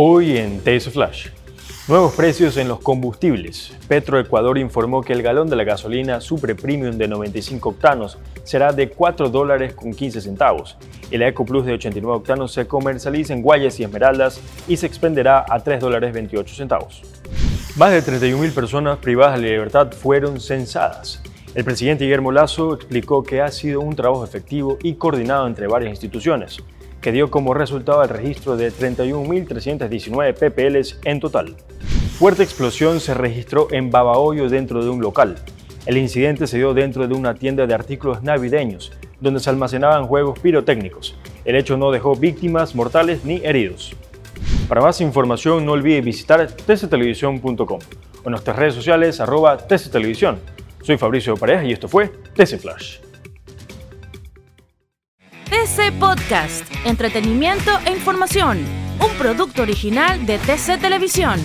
Hoy en TS Flash. Nuevos precios en los combustibles. Petroecuador informó que el galón de la gasolina Super Premium de 95 octanos será de 4 dólares con 15 centavos. El Eco Plus de 89 octanos se comercializa en Guayas y Esmeraldas y se expenderá a 3 dólares 28 centavos. Más de 31.000 personas privadas de libertad fueron censadas. El presidente Guillermo Lazo explicó que ha sido un trabajo efectivo y coordinado entre varias instituciones que dio como resultado el registro de 31.319 PPLs en total. Fuerte explosión se registró en Babahoyo dentro de un local. El incidente se dio dentro de una tienda de artículos navideños, donde se almacenaban juegos pirotécnicos. El hecho no dejó víctimas mortales ni heridos. Para más información no olvide visitar tctelevisión.com o nuestras redes sociales arroba tctelevisión. Soy Fabricio Pareja y esto fue TC Flash. TC Podcast, entretenimiento e información, un producto original de TC Televisión.